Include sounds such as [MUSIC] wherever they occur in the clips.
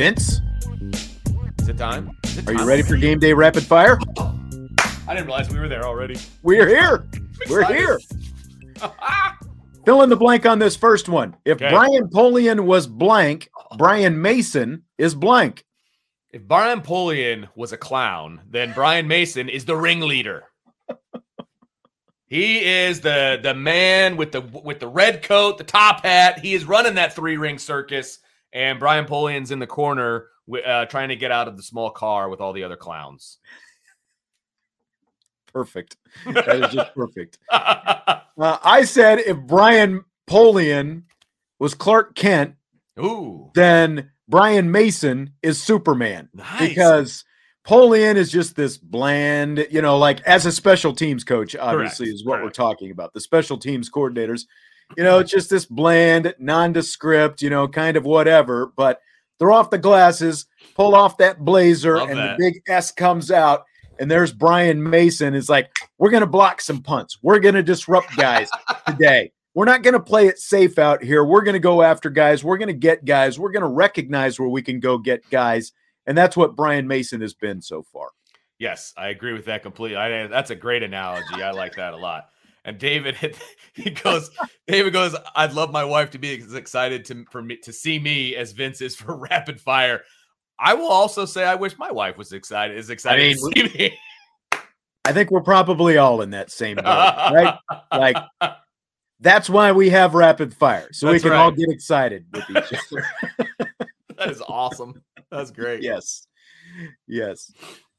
Vince, Is it time? Is it are you time? ready for game day rapid fire? I didn't realize we were there already. We're here. We're here. [LAUGHS] Fill in the blank on this first one. If Okay. Brian Polian was blank, Brian Mason is blank. If Brian Polian was a clown, then Brian Mason is the ringleader. He is the the man with the with the red coat, the top hat. He is running that three ring circus, and Brian Polian's in the corner uh, trying to get out of the small car with all the other clowns. Perfect. That is just perfect. [LAUGHS] Uh, I said if Brian Polian was Clark Kent, Ooh, then Brian Mason is Superman nice. because Polian is just this bland, you know, like as a special teams coach, obviously, Correct, is what we're talking about. The special teams coordinators, you know, it's just this bland, nondescript, you know, kind of whatever. But throw off the glasses, pull off that blazer, Love and that. the big S comes out. And there's Brian Mason is like, we're going to block some punts. We're going to disrupt guys [LAUGHS] today. We're not going to play it safe out here. We're going to go after guys. We're going to get guys. We're going to recognize where we can go get guys. And that's what Brian Mason has been so far. Yes, I agree with that completely. I, that's a great analogy. I like that a lot. And David, [LAUGHS] he goes, David goes, I'd love my wife to be as excited to for me to see me as Vince is for [LAUGHS] rapid fire. I will also say I wish my wife was excited, as excited mean, to see me. [LAUGHS] I think we're probably all in that same boat, right? Like that's why we have rapid fire, so we That's can all get excited with each other. that is awesome. That's great. yes, yes.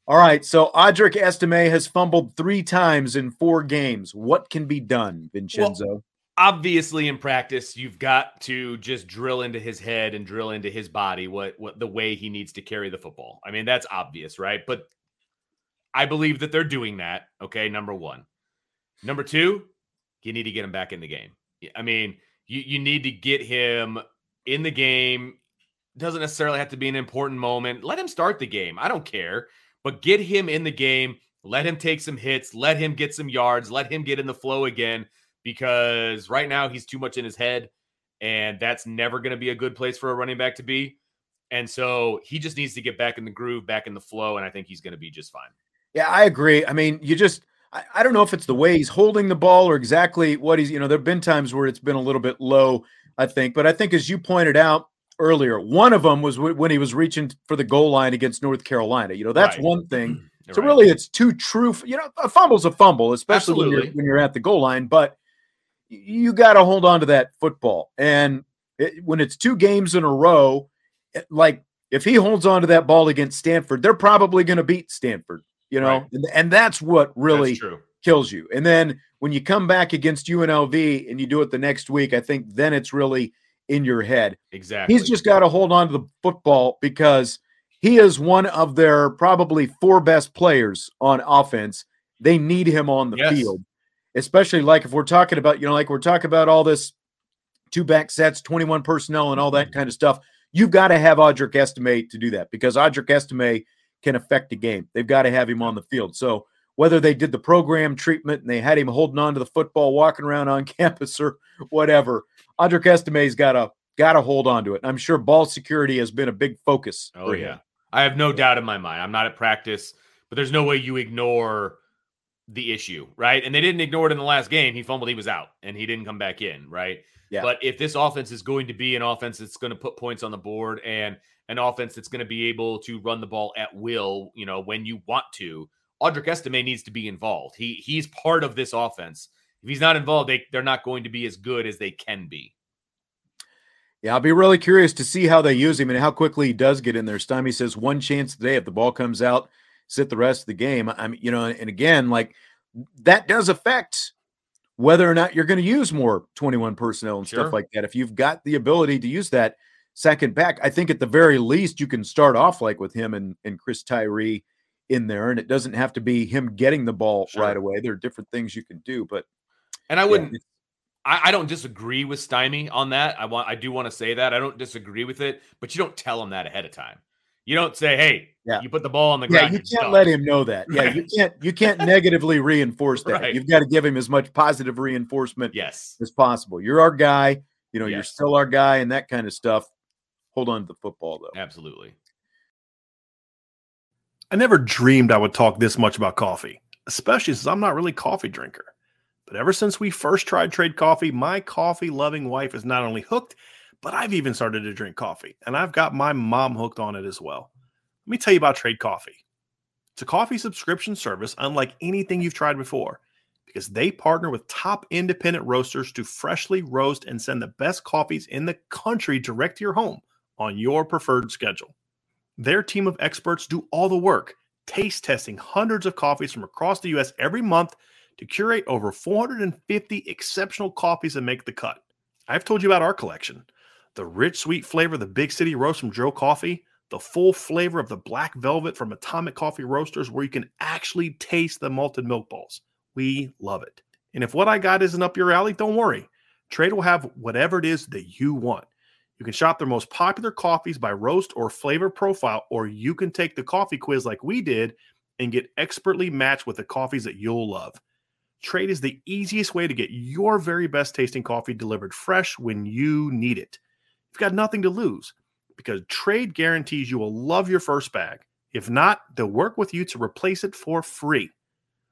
All right. So Audric Estime has fumbled three times in four games. What can be done, Vincenzo? Well, obviously in practice you've got to just drill into his head and drill into his body what what the way he needs to carry the football. I mean that's obvious, right? But I believe that they're doing that, okay? Number 1. Number 2, you need to get him back in the game. I mean, you you need to get him in the game. Doesn't necessarily have to be an important moment. Let him start the game. I don't care, but get him in the game. Let him take some hits, let him get some yards, let him get in the flow again because right now he's too much in his head and that's never going to be a good place for a running back to be. And so he just needs to get back in the groove, back in the flow, and I think he's going to be just fine. Yeah, I agree. I mean, you just I, I don't know if it's the way he's holding the ball or exactly what he's, you know, there have been times where it's been a little bit low, I think. But I think as you pointed out earlier, one of them was w- when he was reaching for the goal line against North Carolina. You know, that's Right. one thing. Mm-hmm. You're So right. really it's two true, you know, a fumble's a fumble, especially when you're, when you're at the goal line, but you got to hold on to that football. And it, when it's two games in a row, it- like if he holds on to that ball against Stanford, they're probably going to beat Stanford, you know, Right. and, and that's what really That's true. kills you. And then when you come back against UNLV and you do it the next week, I think then it's really in your head. Exactly. He's just got to hold on to the football because he is one of their probably four best players on offense. They need him on the Yes. field, especially like if we're talking about, you know, like we're talking about all this two back sets, 21 personnel, and all that mm-hmm. kind of stuff. You've got to have Audric Estime to do that because Audric Estime can affect the game. They've got to have him on the field. So whether they did the program treatment and they had him holding on to the football, walking around on [LAUGHS] campus or whatever. Audric Estime's got to got to hold on to it. I'm sure ball security has been a big focus. Oh yeah, I have no doubt in my mind. I'm not at practice, but there's no way you ignore the issue, right? And they didn't ignore it in the last game. He fumbled, he was out, and he didn't come back in, right? Yeah. But if this offense is going to be an offense that's going to put points on the board and an offense that's going to be able to run the ball at will, you know, when you want to, Audric Estime needs to be involved. He he's part of this offense. If he's not involved, they, they're not going to be as good as they can be. Yeah, I'll be really curious to see how they use him and how quickly he does get in there. Stymie says one chance today if the ball comes out, sit the rest of the game. I'm, you know, and again, like that does affect whether or not you're going to use more 21 personnel and sure. stuff like that. If you've got the ability to use that second back, I think at the very least you can start off like with him and, and Chris Tyree in there, and it doesn't have to be him getting the ball sure. right away. There are different things you can do, but and I wouldn't. Yeah, I, I, don't disagree with Stymie on that. I want I do want to say that I don't disagree with it, but you don't tell him that ahead of time. You don't say, "Hey, yeah. you put the ball on the ground." Yeah, you can't let him know that. Yeah, right. you can't you can't negatively reinforce [LAUGHS] that. Right. You've got to give him as much positive reinforcement yes. as possible. You're our guy. You know, yes. you're still our guy, and that kind of stuff. Hold on to the football, though. Absolutely. I never dreamed I would talk this much about coffee, especially since I'm not really a coffee drinker. But ever since we first tried Trade Coffee, my coffee loving wife is not only hooked, but I've even started to drink coffee. And I've got my mom hooked on it as well. Let me tell you about Trade Coffee. It's a coffee subscription service unlike anything you've tried before because they partner with top independent roasters to freshly roast and send the best coffees in the country direct to your home on your preferred schedule. Their team of experts do all the work, taste testing hundreds of coffees from across the US every month to curate over 450 exceptional coffees that make the cut. I've told you about our collection the rich, sweet flavor of the Big City Roast from Joe Coffee, the full flavor of the Black Velvet from Atomic Coffee Roasters, where you can actually taste the malted milk balls. We love it. And if what I got isn't up your alley, don't worry. Trade will have whatever it is that you want. You can shop their most popular coffees by roast or flavor profile, or you can take the coffee quiz like we did and get expertly matched with the coffees that you'll love. Trade is the easiest way to get your very best tasting coffee delivered fresh when you need it. You've got nothing to lose because Trade guarantees you will love your first bag. If not, they'll work with you to replace it for free.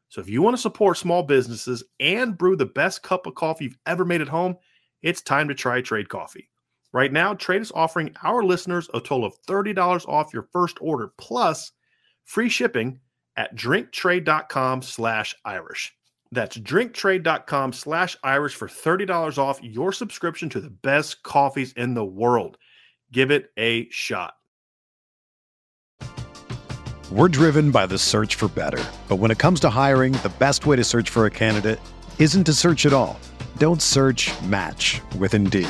So if you want to support small businesses and brew the best cup of coffee you've ever made at home, it's time to try Trade Coffee. Right now, Trade is offering our listeners a total of $30 off your first order plus free shipping at drinktrade.com slash Irish. That's drinktrade.com slash Irish for $30 off your subscription to the best coffees in the world. Give it a shot. We're driven by the search for better. But when it comes to hiring, the best way to search for a candidate isn't to search at all. Don't search match with Indeed.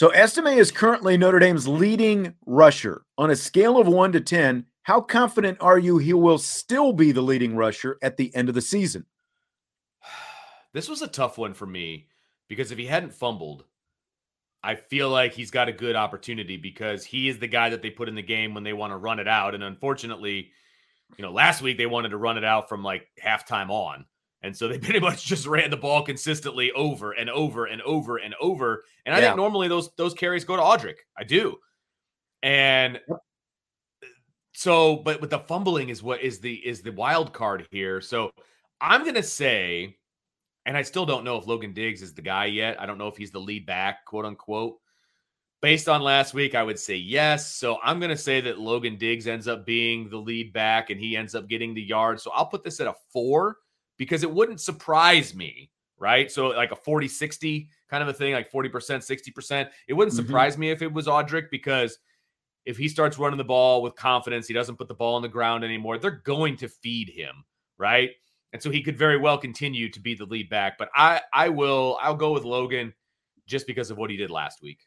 So Estime is currently Notre Dame's leading rusher. On a scale of 1 to 10, how confident are you he will still be the leading rusher at the end of the season? [SIGHS] This was a tough one for me because if he hadn't fumbled, I feel like he's got a good opportunity because he is the guy that they put in the game when they want to run it out. And unfortunately, you know, last week they wanted to run it out from like halftime on. And so they [LAUGHS] pretty much just ran the ball consistently over and over and over and over. And I yeah. think normally those those carries go to Audric. I do. And So, but with the fumbling is what is the is the wild card here. So I'm gonna say, and I still don't know if Logan Diggs is the guy yet. I don't know if he's the lead back, quote unquote. Based on last week, I would say yes. So I'm going to say that Logan Diggs ends up being the lead back and he ends up getting the yard. So I'll put this at a four because it wouldn't surprise me, right? So like a 40 60 kind of a thing, like 40%, 60%. It wouldn't Mhm. surprise me if it was Audric because if he starts running the ball with confidence, he doesn't put the ball on the ground anymore, they're going to feed him, right? And so he could very well continue to be the lead back. But I I will I'll go with Logan just because of what he did last week.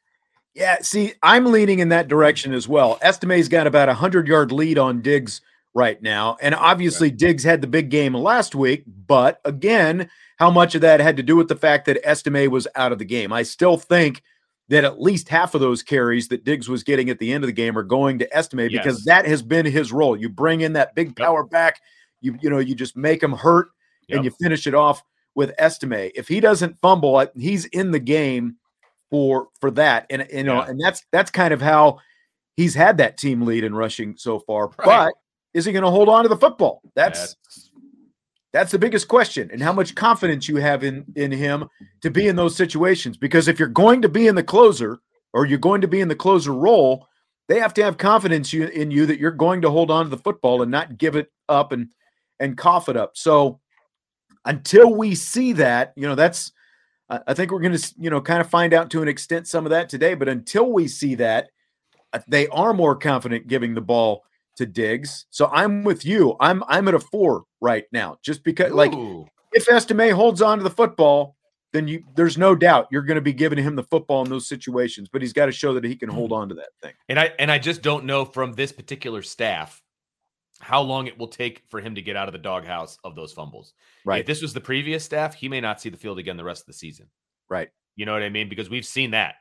Yeah, see, I'm leaning in that direction as well. Estime's got about a hundred yard lead on Diggs right now, and obviously Diggs had the big game last week. But again, how much of that had to do with the fact that Estime was out of the game? I still think that at least half of those carries that Diggs was getting at the end of the game are going to Estime because that has been his role. You bring in that big power back, you you know, you just make him hurt, and you finish it off with Estime. If he doesn't fumble, he's in the game for for that. And you know, Yeah. and that's that's kind of how he's had that team lead in rushing so far. Right. But is he going to hold on to the football? That's That's- that's the biggest question, and how much confidence you have in in him to be in those situations. Because if you're going to be in the closer, or you're going to be in the closer role, they have to have confidence you, in you that you're going to hold on to the football and not give it up and and cough it up. So until we see that, you know, that's I think we're going to you know kind of find out to an extent some of that today. But until we see that, uh, they are more confident giving the ball to Diggs. So I'm with you. I'm I'm at a four right now, just because like if Estime holds on to the football, then you there's no doubt you're going to be giving him the football in those situations. But he's got to show that he can hold mm. on to that thing. And I and I just don't know from this particular staff how long it will take for him to get out of the doghouse of those fumbles. Right. If this was the previous staff, he may not see the field again the rest of the season. Right. You know what I mean? Because we've seen that,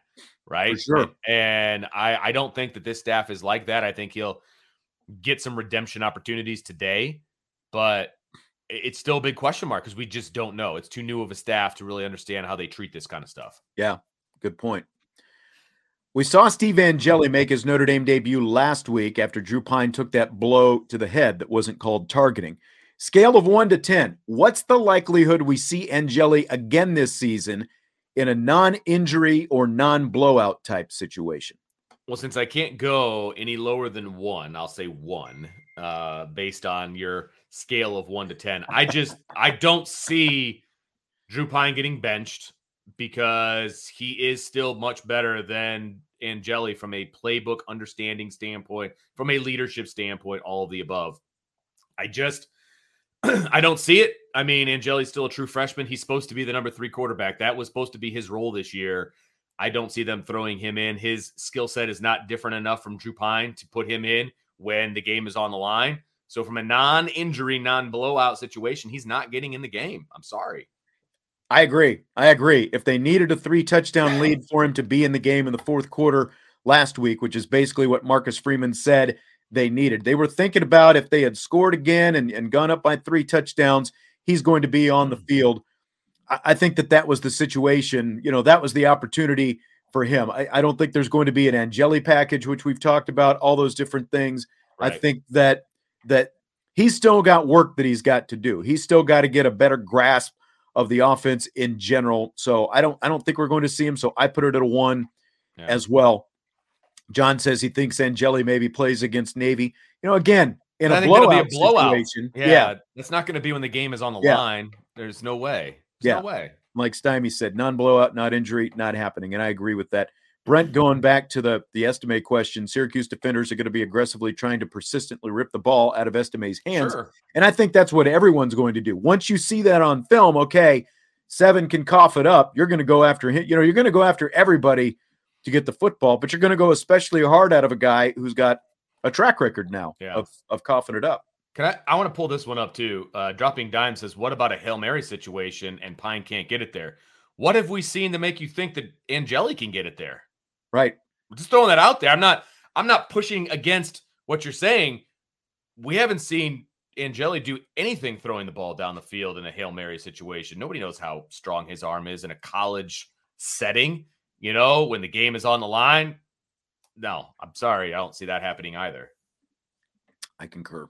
right? sure. And I I don't think that this staff is like that. I think he'll get some redemption opportunities today, but it's still a big question mark because we just don't know. It's too new of a staff to really understand how they treat this kind of stuff. Yeah, good point. We saw Steve Angeli make his Notre Dame debut last week after Drew Pyne took that blow to the head that wasn't called targeting. Scale of one to 10, what's the likelihood we see Angeli again this season in a non injury or non blowout type situation? Well, since I can't go any lower than one, I'll say one, uh, based on your scale of one to ten. I just [LAUGHS] I don't see Drew Pyne getting benched because he is still much better than Angeli from a playbook understanding standpoint, from a leadership standpoint, all of the above. I just [CLEARS THROAT] I don't see it. I mean, Angeli's still a true freshman. He's supposed to be the number three quarterback. That was supposed to be his role this year. I don't see them throwing him in. His skill set is not different enough from Drew Pyne to put him in when the game is on the line. So, from a non injury, non blowout situation, he's not getting in the game. I'm sorry. I agree. I agree. If they needed a three touchdown lead [LAUGHS] for him to be in the game in the fourth quarter last week, which is basically what Marcus Freeman said they needed, they were thinking about if they had scored again and, and gone up by three touchdowns, he's going to be on the mm-hmm. field. I, think that that was the situation. You know, that was the opportunity for him. I, I don't think there's going to be an Angeli package, which we've talked about, all those different things. I think that that he's still got work that he's got to do. He's still got to get a better grasp of the offense in general. So I don't I don't think we're going to see him. So I put it at a one Yeah. as well. John says he thinks Angeli maybe plays against Navy. You know, again, in a be a blowout, blowout. situation. Yeah, yeah. It's not going to be when the game is on the Yeah. line. There's no way. There's Yeah. no way. Mike Stymie said, non-blowout, not injury, not happening, and I agree with that. Brent, going back to the the Estime question, Syracuse defenders are going to be aggressively trying to persistently rip the ball out of Estime's hands, Sure. and I think that's what everyone's going to do. Once you see that on film, okay, seven can cough it up. You're going to go after him. You know, you're going to go after everybody to get the football, but you're going to go especially hard out of a guy who's got a track record now Yeah. of of coughing it up. Can I? I want to pull this one up too. Uh, Dropping Dime says, "What about a hail mary situation and Pyne can't get it there? What have we seen to make you think that Angeli can get it there? Right. Just throwing that out there. I'm not. I'm not pushing against what you're saying. We haven't seen Angeli do anything throwing the ball down the field in a hail mary situation. Nobody knows how strong his arm is in a college setting. You know, when the game is on the line. No, I'm sorry. I don't see that happening either. I concur.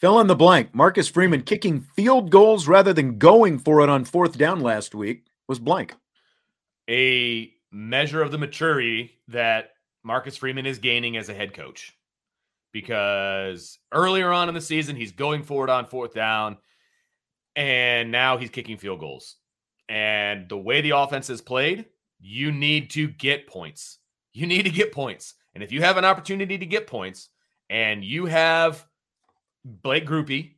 Fill in the blank. Marcus Freeman kicking field goals rather than going for it on fourth down last week was blank. A measure of the maturity that Marcus Freeman is gaining as a head coach. Because earlier on in the season, he's going for it on fourth down, and now he's kicking field goals. And the way the offense is played, you need to get points. You need to get points. And if you have an opportunity to get points and you have Blake Grupe,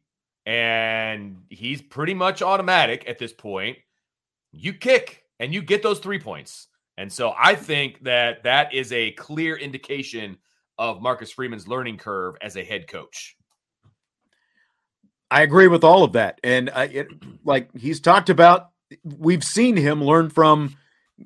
and he's pretty much automatic at this point, you kick and you get those three points. And so I think that that is a clear indication of Marcus Freeman's learning curve as a head coach. I agree with all of that. And uh, it, [CLEARS THROAT] like he's talked about, we've seen him learn from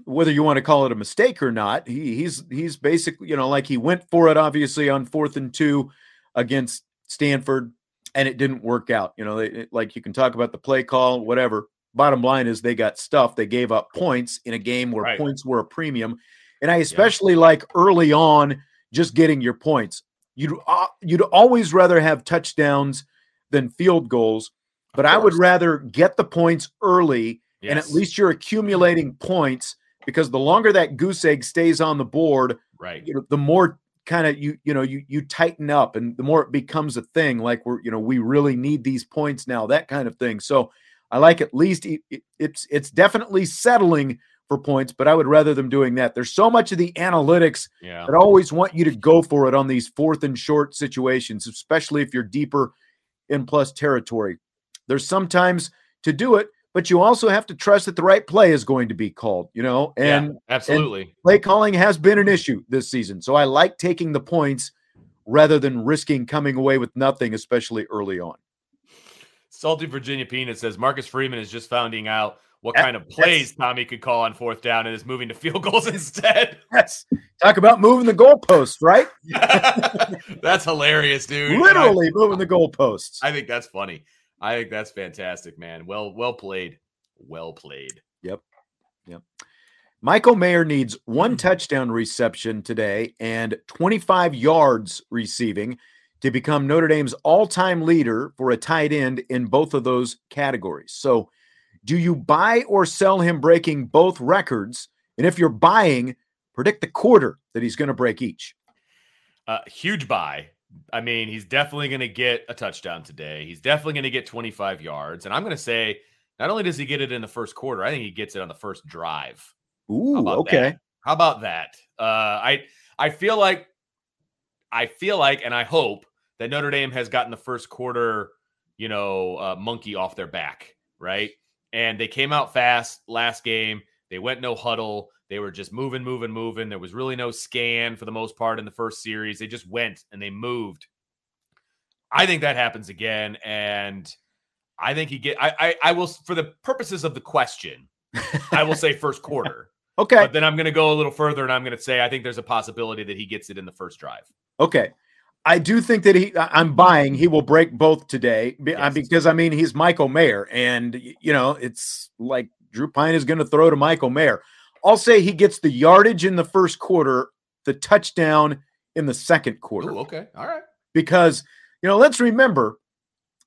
whether you want to call it a mistake or not, he, he's he's basically you know like he went for it obviously on fourth and two against Stanford, and it didn't work out. You know, they, like you can talk about the play call, whatever. Bottom line is they got stuff. They gave up points in a game where right. points were a premium, and I especially yeah. like early on just getting your points. You'd uh, you'd always rather have touchdowns than field goals, but I would rather get the points early, yes. and at least you're accumulating points because the longer that goose egg stays on the board, right, you know, the more kind of you you know you you tighten up and the more it becomes a thing like we're you know we really need these points now that kind of thing. So i like at least it, it, it's it's definitely settling for points but i would rather them doing that. There's so much of the analytics yeah. that always want you to go for it on these fourth and short situations especially if you're deeper in plus territory. There's sometimes to do it but you also have to trust that the right play is going to be called, you know? And yeah, absolutely. And play calling has been an issue this season. So I like taking the points rather than risking coming away with nothing, especially early on. Salty Virginia Peanut says Marcus Freeman is just finding out what that, kind of plays Tommy could call on fourth down and is moving to field goals [LAUGHS] instead. Yes. Talk about moving the goalposts, right? [LAUGHS] that's hilarious, dude. Literally I, moving the goalposts. I think that's funny. I think that's fantastic, man. Well, well played. Well played. Yep. Yep. Michael Mayer needs one mm-hmm. touchdown reception today and 25 yards receiving to become Notre Dame's all time leader for a tight end in both of those categories. So, do you buy or sell him breaking both records? And if you're buying, predict the quarter that he's going to break each. Uh, huge buy. I mean, he's definitely going to get a touchdown today. He's definitely going to get 25 yards. And I'm going to say, not only does he get it in the first quarter, I think he gets it on the first drive. Ooh, okay. That? How about that? Uh, I I feel like I feel like, and I hope that Notre Dame has gotten the first quarter, you know, uh, monkey off their back, right? And they came out fast last game. They went no huddle. They were just moving, moving, moving. There was really no scan for the most part in the first series. They just went and they moved. I think that happens again. And I think he get I I, I will for the purposes of the question, I will say first [LAUGHS] quarter. okay. But then I'm gonna go a little further and I'm gonna say I think there's a possibility that he gets it in the first drive. Okay. I do think that he I'm buying he will break both today uh, yes. because I mean he's Michael Mayer and you know it's like Drew Pyne is going to throw to Michael Mayer. I'll say he gets the yardage in the first quarter, the touchdown in the second quarter. Ooh, okay. All right. Because, you know, let's remember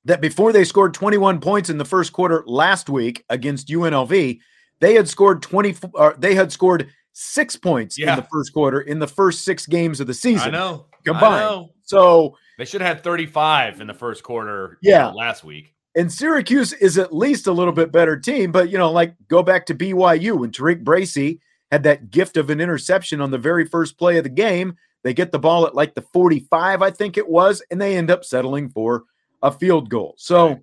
that before they scored 21 points in the first quarter last week against UNLV, they had scored 20 uh, they had scored 6 points yeah. in the first quarter in the first 6 games of the season. I know. Combined. I know. So, they should have had 35 in the first quarter yeah. You know, last week. And Syracuse is at least a little bit better team, but you know, like go back to BYU when TaRiq Bracy had that gift of an interception on the very first play of the game. They get the ball at like the 45, I think it was, and they end up settling for a field goal. So right.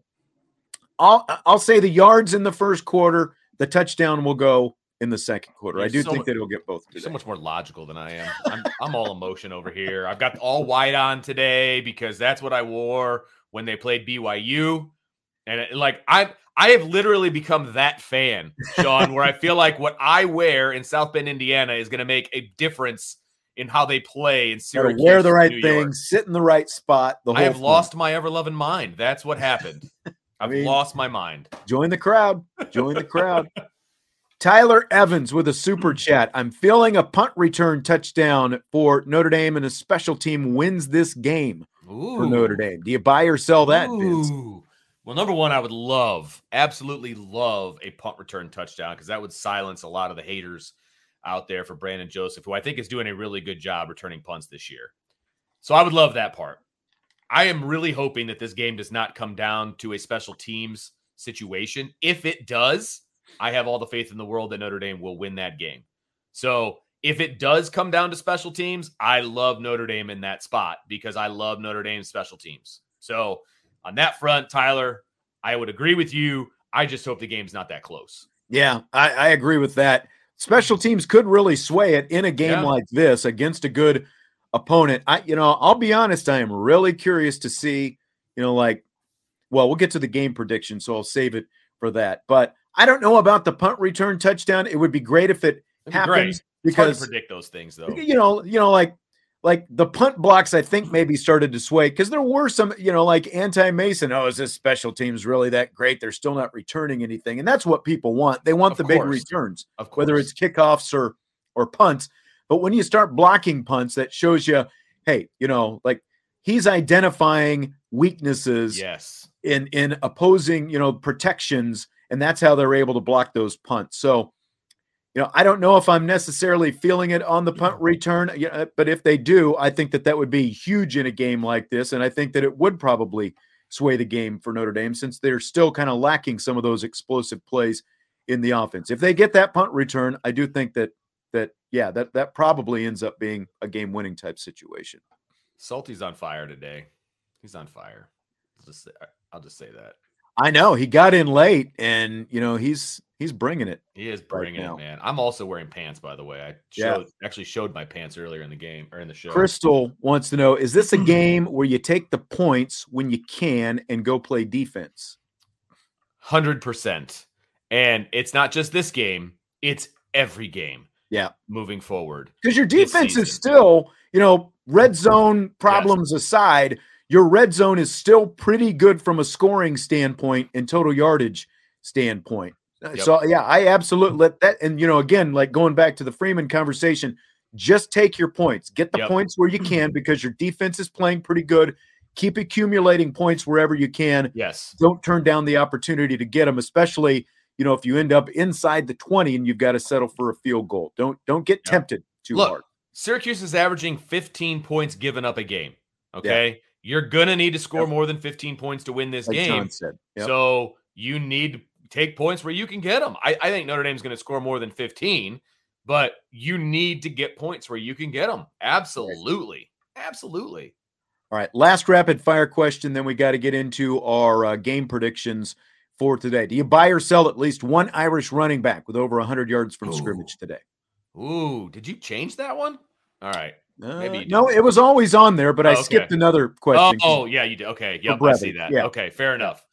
I'll I'll say the yards in the first quarter, the touchdown will go in the second quarter. You're I do so think much, that it'll get both. Today. so much more logical than I am. I'm, I'm all emotion over here. I've got all white on today because that's what I wore when they played BYU. And it, like I I have literally become that fan, Sean, where I feel [LAUGHS] like what I wear in South Bend, Indiana is going to make a difference in how they play in Syracuse. Wear the right thing, sit in the right spot. The I have thing. lost my ever loving mind. That's what [LAUGHS] happened. I've mean, lost my mind. Join the crowd. Join the crowd. [LAUGHS] Tyler Evans with a super [CLEARS THROAT] chat. I'm feeling a punt return touchdown for Notre Dame and a special team wins this game. Ooh. for Notre Dame. Do you buy or sell that, Vince? Well, number one, I would love, absolutely love a punt return touchdown because that would silence a lot of the haters out there for Brandon Joseph, who I think is doing a really good job returning punts this year. So I would love that part. I am really hoping that this game does not come down to a special teams situation. If it does, I have all the faith in the world that Notre Dame will win that game. So if it does come down to special teams, I love Notre Dame in that spot because I love Notre Dame's special teams. So on that front, Tyler, I would agree with you. I just hope the game's not that close. Yeah, I, I agree with that. Special teams could really sway it in a game Yeah. like this against a good opponent. I, you know, I'll be honest. I am really curious to see, you know, like, well, we'll get to the game prediction, so I'll save it for that. But I don't know about the punt return touchdown. It would be great if it be happens great. It's hard to because predict those things, though. you know, you know, like like the punt blocks, I think maybe started to sway because there were some, you know, like anti Mason. Oh, is this special teams really that great? They're still not returning anything, and that's what people want. They want Of the big returns, Of course. whether it's kickoffs or or punts. But when you start blocking punts, that shows you, hey, you know, like he's identifying weaknesses yes. in in opposing you know protections and that's how they're able to block those punts so you know i don't know if i'm necessarily feeling it on the punt return you know, but if they do i think that that would be huge in a game like this and i think that it would probably sway the game for notre dame since they're still kind of lacking some of those explosive plays in the offense if they get that punt return i do think that that yeah that that probably ends up being a game winning type situation Salty's on fire today. He's on fire. I'll just say, I'll just say that. i know he got in late and you know he's he's bringing it He is bringing now. it, man. I'm also wearing pants, by the way. I Yeah. actually showed my pants earlier in the game or in the show. Crystal wants to know: Is this a [CLEARS THROAT] game where you take the points when you can and go play defense? hundred percent. And it's not just this game; it's every game. Yeah. moving forward. Because your defense is still, you know, red zone problems aside, your red zone is still pretty good from a scoring standpoint and total yardage standpoint. Uh, Yep. So yeah, I absolutely let that. And you know, again, like going back to the Freeman conversation, just take your points, get the Yep. points where you can because your defense is playing pretty good. Keep accumulating points wherever you can. Yes, don't turn down the opportunity to get them, especially you know if you end up inside the 20 and you've got to settle for a field goal. Don't don't get Yeah. tempted too Look, hard. Syracuse is averaging 15 points given up a game. Okay, you're gonna need to score Yep. more than 15 points to win this Like game. John said. Yep. So you need to take points where you can get them. I, I think Notre Dame's going to score more than 15, but you need to get points where you can get them. Absolutely. Absolutely. All right, last rapid fire question. Then we got to get into our uh, game predictions for today. Do you buy or sell at least one Irish running back with over 100 yards from Ooh. scrimmage today? Ooh, did you change that one? All right. Uh, no, it was always on there, but I Oh, okay. skipped another Oh, question. oh, yeah, you did. Okay. Yep. I see that. yeah. Okay. Fair enough.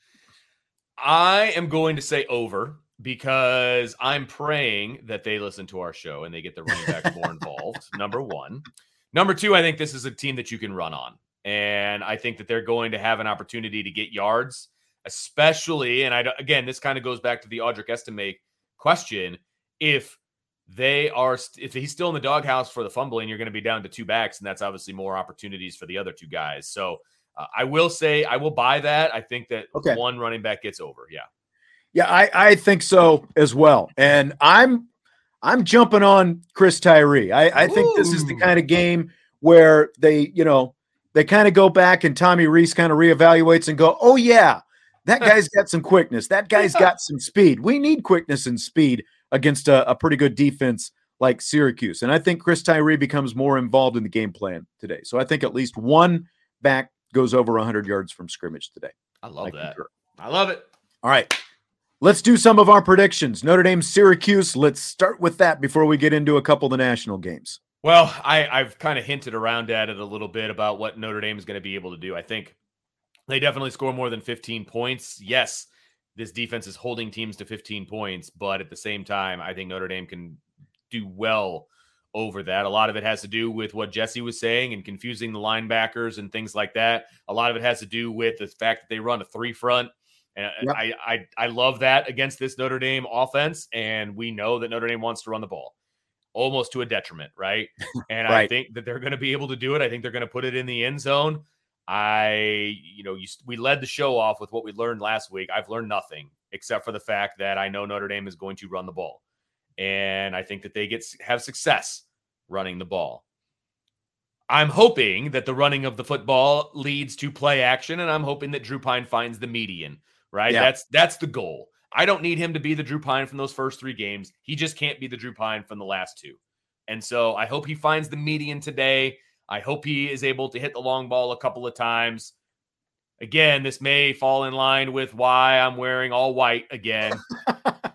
I am going to say over because I'm praying that they listen to our show and they get the running back more involved. Number one. Number two, I think this is a team that you can run on. And I think that they're going to have an opportunity to get yards, especially. And I again, this kind of goes back to the Audric Estime question. If they are, if he's still in the doghouse for the fumbling, you're going to be down to two backs, and that's obviously more opportunities for the other two guys. So uh, I will say I will buy that. I think that Okay. one running back gets over. Yeah. Yeah, I, I think so as well. And I'm I'm jumping on Chris Tyree. I, I think this is the kind of game where they, you know, they kind of go back and Tommy Rees kind of reevaluates and go, oh yeah, that [LAUGHS] guy's got some quickness. That guy's got some speed. We need quickness and speed against a, a pretty good defense like Syracuse. And I think Chris Tyree becomes more involved in the game plan today. So I think at least one back goes over 100 yards from scrimmage today. I love I that. concur. I love it. All right. Let's do some of our predictions. Notre Dame, Syracuse. Let's start with that before we get into a couple of the national games. Well, I, I've kind of hinted around at it a little bit about what Notre Dame is going to be able to do. I think they definitely score more than 15 points. Yes, this defense is holding teams to 15 points, but at the same time, I think Notre Dame can do well over that. A lot of it has to do with what Jesse was saying and confusing the linebackers and things like that. A lot of it has to do with the fact that they run a three front. And Yep. I, I I love that against this Notre Dame offense, and we know that Notre Dame wants to run the ball almost to a detriment, right? [LAUGHS] And I think that they're going to be able to do it. I think they're going to put it in the end zone. I, you know, you, we led the show off with what we learned last week. I've learned nothing except for the fact that I know Notre Dame is going to run the ball, and I think that they get have success running the ball. I'm hoping that the running of the football leads to play action, and I'm hoping that Drew Pyne finds the median. Right, yeah. that's that's the goal. I don't need him to be the Drew Pyne from those first three games. He just can't be the Drew Pine from the last two. And so I hope he finds the median today. I hope he is able to hit the long ball a couple of times. Again, this may fall in line with why I'm wearing all white again. [LAUGHS]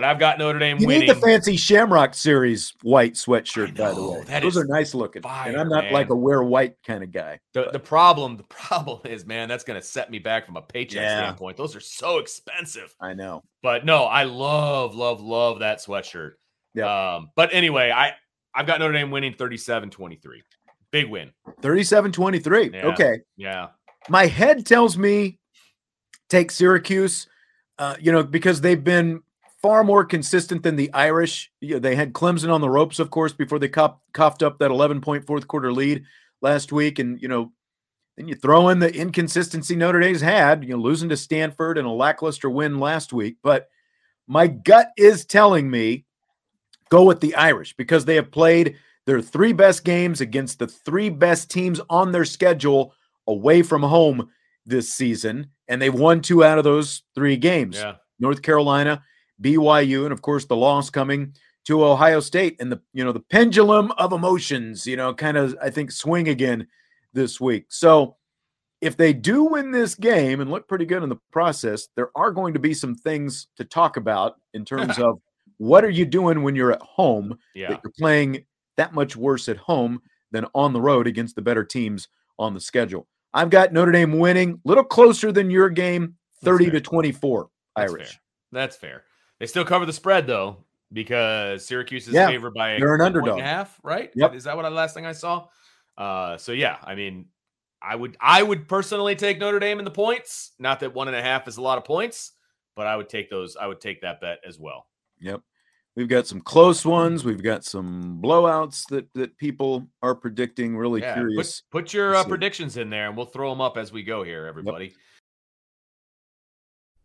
but I've got Notre Dame you winning. need the fancy Shamrock Series white sweatshirt, know, by the way. Those are nice looking. Fire, and I'm not man. like a wear white kind of guy. The, the problem, the [LAUGHS] problem is, man, that's going to set me back from a paycheck yeah. standpoint. Those are so expensive. I know. But no, I love, love, love that sweatshirt. Yeah. Um, but anyway, I I've got Notre Dame winning 37-23. Big win. 37-23. Yeah. Okay. Yeah. My head tells me take Syracuse. Uh, you know, because they've been far more consistent than the Irish. They had Clemson on the ropes, of course, before they cop, coughed up that 11 point fourth quarter lead last week. And, you know, then you throw in the inconsistency Notre Dame's had, you know, losing to Stanford and a lackluster win last week. But my gut is telling me go with the Irish because they have played their three best games against the three best teams on their schedule away from home this season. And they've won two out of those three games. Yeah. North Carolina, BYU, and of course the loss coming to Ohio State. And the you know, the pendulum of emotions, you know, kind of I think swing again this week. So if they do win this game and look pretty good in the process, there are going to be some things to talk about in terms [LAUGHS] of what are you doing when you're at home yeah. that you're playing that much worse at home than on the road against the better teams on the schedule. I've got Notre Dame winning, a little closer than your game, 30 to 24 That's Irish. Fair. That's fair. They still cover the spread though because Syracuse is yeah, favored by they're an underdog. half, right? Yep. Is that what I last thing I saw? Uh, so yeah, I mean, I would I would personally take Notre Dame in the points. Not that one and a half is a lot of points, but I would take those. I would take that bet as well. Yep. We've got some close ones. We've got some blowouts that that people are predicting. Really yeah, curious. Put, put your uh, predictions in there, and we'll throw them up as we go here, everybody. Yep.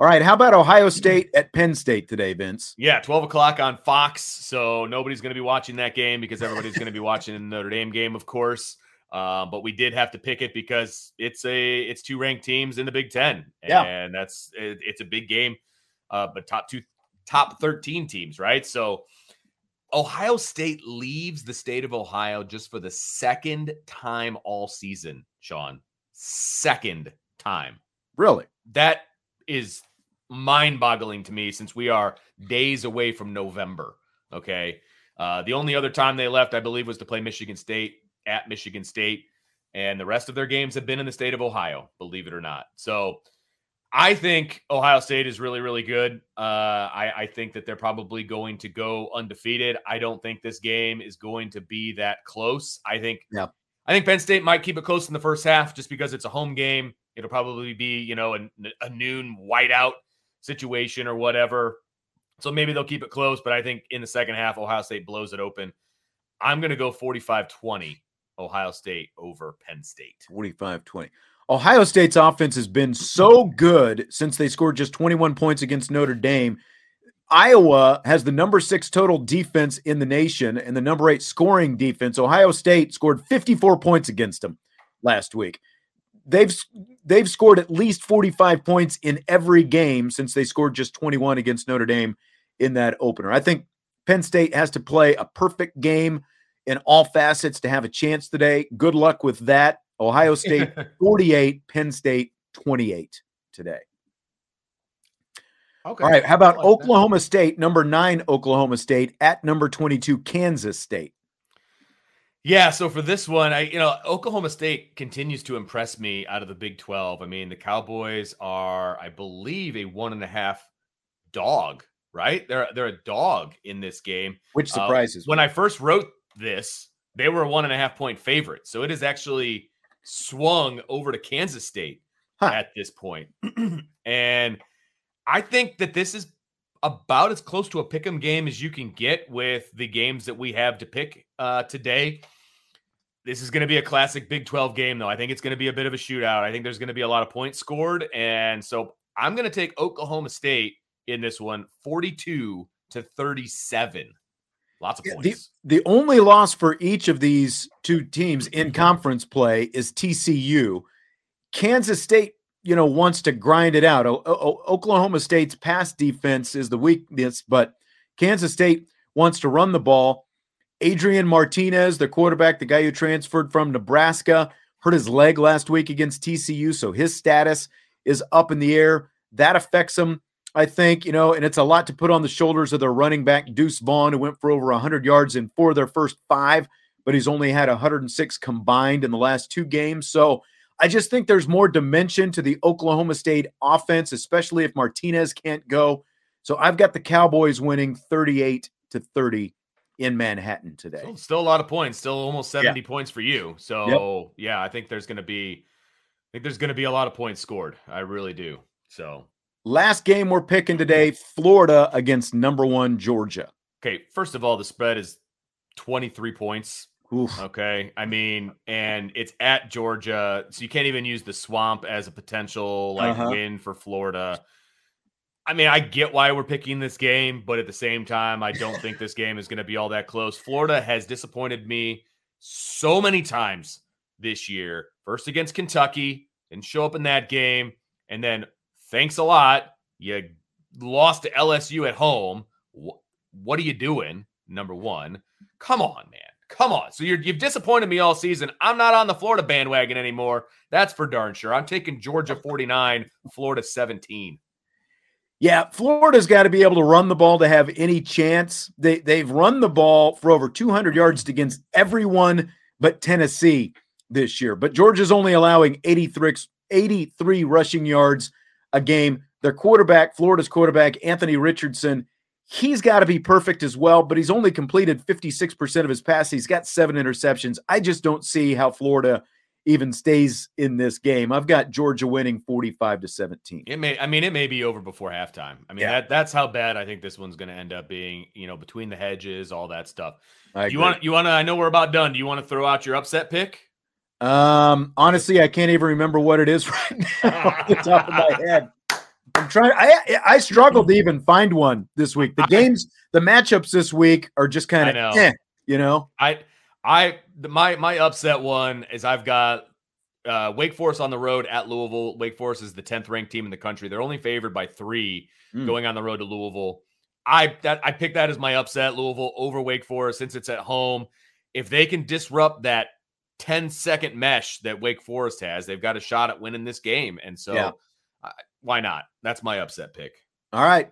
All right. How about Ohio State at Penn State today, Vince? Yeah, 12 o'clock on Fox. So nobody's going to be watching that game because everybody's going to be watching the Notre Dame game, of course. Uh, but we did have to pick it because it's a it's two ranked teams in the Big Ten, yeah. and that's it, it's a big game. Uh, but top two, top thirteen teams, right? So Ohio State leaves the state of Ohio just for the second time all season. Sean, second time. Really? That is mind-boggling to me since we are days away from November. Okay. Uh, the only other time they left, I believe, was to play Michigan State at Michigan State, and the rest of their games have been in the state of Ohio, believe it or not. So I think Ohio State is really, really good. Uh, I, I think that they're probably going to go undefeated. I don't think this game is going to be that close. I think, yeah. I think Penn State might keep it close in the first half just because it's a home game. It'll probably be, you know, a, a noon whiteout situation or whatever. So maybe they'll keep it close, but I think in the second half, Ohio State blows it open. I'm going to go 45 20 Ohio State over Penn State. 45 20. Ohio State's offense has been so good since they scored just 21 points against Notre Dame. Iowa has the number six total defense in the nation and the number eight scoring defense. Ohio State scored 54 points against them last week. They've they've scored at least 45 points in every game since they scored just 21 against Notre Dame in that opener. I think Penn State has to play a perfect game in all facets to have a chance today. Good luck with that. Ohio [LAUGHS] State 48, Penn State 28 today. Okay. All right. How about like Oklahoma that. State, number nine, Oklahoma State at number 22, Kansas State? Yeah, so for this one, I you know Oklahoma State continues to impress me out of the Big Twelve. I mean, the Cowboys are, I believe, a one and a half dog. Right? They're they're a dog in this game, which uh, surprises. Uh, when I first wrote this, they were a one and a half point favorite, so it has actually swung over to Kansas State huh. at this point, [CLEARS THROAT] and I think that this is about as close to a pick 'em game as you can get with the games that we have to pick uh, today. This is going to be a classic Big 12 game, though. I think it's going to be a bit of a shootout. I think there's going to be a lot of points scored. And so I'm going to take Oklahoma State in this one 42 to 37. Lots of points. The, the only loss for each of these two teams in conference play is TCU. Kansas State, you know, wants to grind it out. O- o- Oklahoma State's pass defense is the weakness, but Kansas State wants to run the ball. Adrian Martinez, the quarterback, the guy who transferred from Nebraska, hurt his leg last week against TCU, so his status is up in the air. That affects him, I think, you know, and it's a lot to put on the shoulders of their running back, Deuce Vaughn, who went for over 100 yards in four of their first five, but he's only had 106 combined in the last two games. So I just think there's more dimension to the Oklahoma State offense, especially if Martinez can't go. So I've got the Cowboys winning 38 to 30 in Manhattan today. Still, still, a lot of points, still almost 70 yeah. points for you. So yep. yeah, I think there's gonna be I think there's gonna be a lot of points scored. I really do. So last game we're picking today, Florida against number one Georgia. Okay, first of all, the spread is 23 points. Oof. Okay. I mean, and it's at Georgia. So you can't even use the swamp as a potential like uh-huh. win for Florida. I mean, I get why we're picking this game, but at the same time, I don't think this game is going to be all that close. Florida has disappointed me so many times this year. First against Kentucky, didn't show up in that game. And then thanks a lot. You lost to LSU at home. What are you doing? Number one. Come on, man. Come on. So you have disappointed me all season. I'm not on the Florida bandwagon anymore. That's for darn sure. I'm taking Georgia 49, Florida 17. Yeah, Florida's got to be able to run the ball to have any chance. They they've run the ball for over 200 yards against everyone but Tennessee this year. But Georgia's only allowing 83 83 rushing yards a game. Their quarterback, Florida's quarterback, Anthony Richardson, he's got to be perfect as well, but he's only completed 56% of his passes. He's got seven interceptions. I just don't see how Florida even stays in this game. I've got Georgia winning 45 to 17. It may I mean it may be over before halftime. I mean yeah. that that's how bad I think this one's going to end up being, you know, between the hedges, all that stuff. you want you want to I know we're about done. Do you want to throw out your upset pick? Um honestly, I can't even remember what it is [LAUGHS] right now off the top of my [LAUGHS] head. I'm trying I I struggled to even find one this week. The games, the matchups this week are just kind of eh, you know. I I my my upset one is I've got uh, Wake Forest on the road at Louisville. Wake Forest is the 10th ranked team in the country. They're only favored by three mm. going on the road to Louisville. I that I picked that as my upset, Louisville over Wake Forest since it's at home. If they can disrupt that 10 second mesh that Wake Forest has, they've got a shot at winning this game. And so yeah. uh, why not? That's my upset pick. All right.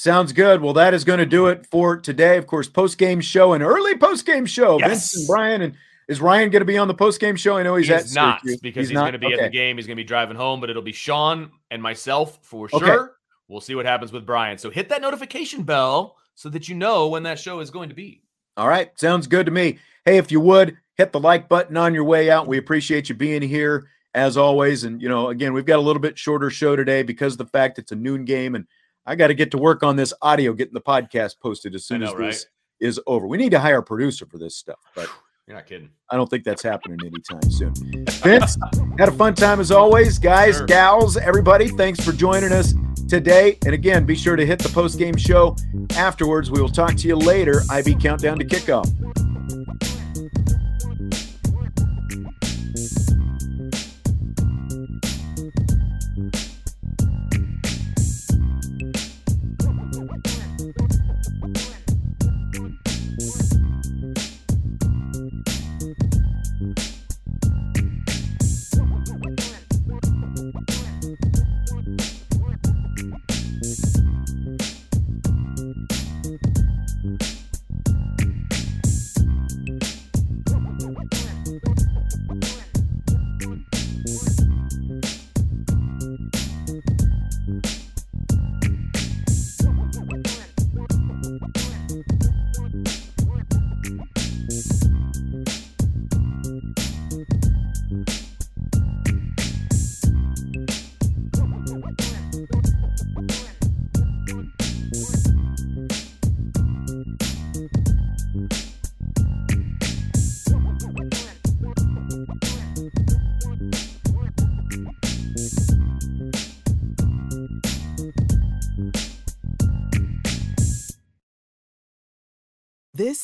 Sounds good. Well, that is going to do it for today. Of course, post game show, an early post game show. Yes. Vince and Brian and is Ryan going to be on the post game show? I know he's he at not because he's, he's going to be okay. at the game. He's going to be driving home, but it'll be Sean and myself for sure. Okay. We'll see what happens with Brian. So hit that notification bell so that you know when that show is going to be. All right, sounds good to me. Hey, if you would hit the like button on your way out, we appreciate you being here as always. And you know, again, we've got a little bit shorter show today because of the fact it's a noon game and I got to get to work on this audio, getting the podcast posted as soon know, as right? this is over. We need to hire a producer for this stuff, but you're not kidding. I don't think that's happening anytime soon. Vince, had a fun time as always. Guys, sure. gals, everybody, thanks for joining us. today. And again, be sure to hit the post game show afterwards. We will talk to you later. IB Countdown to Kickoff.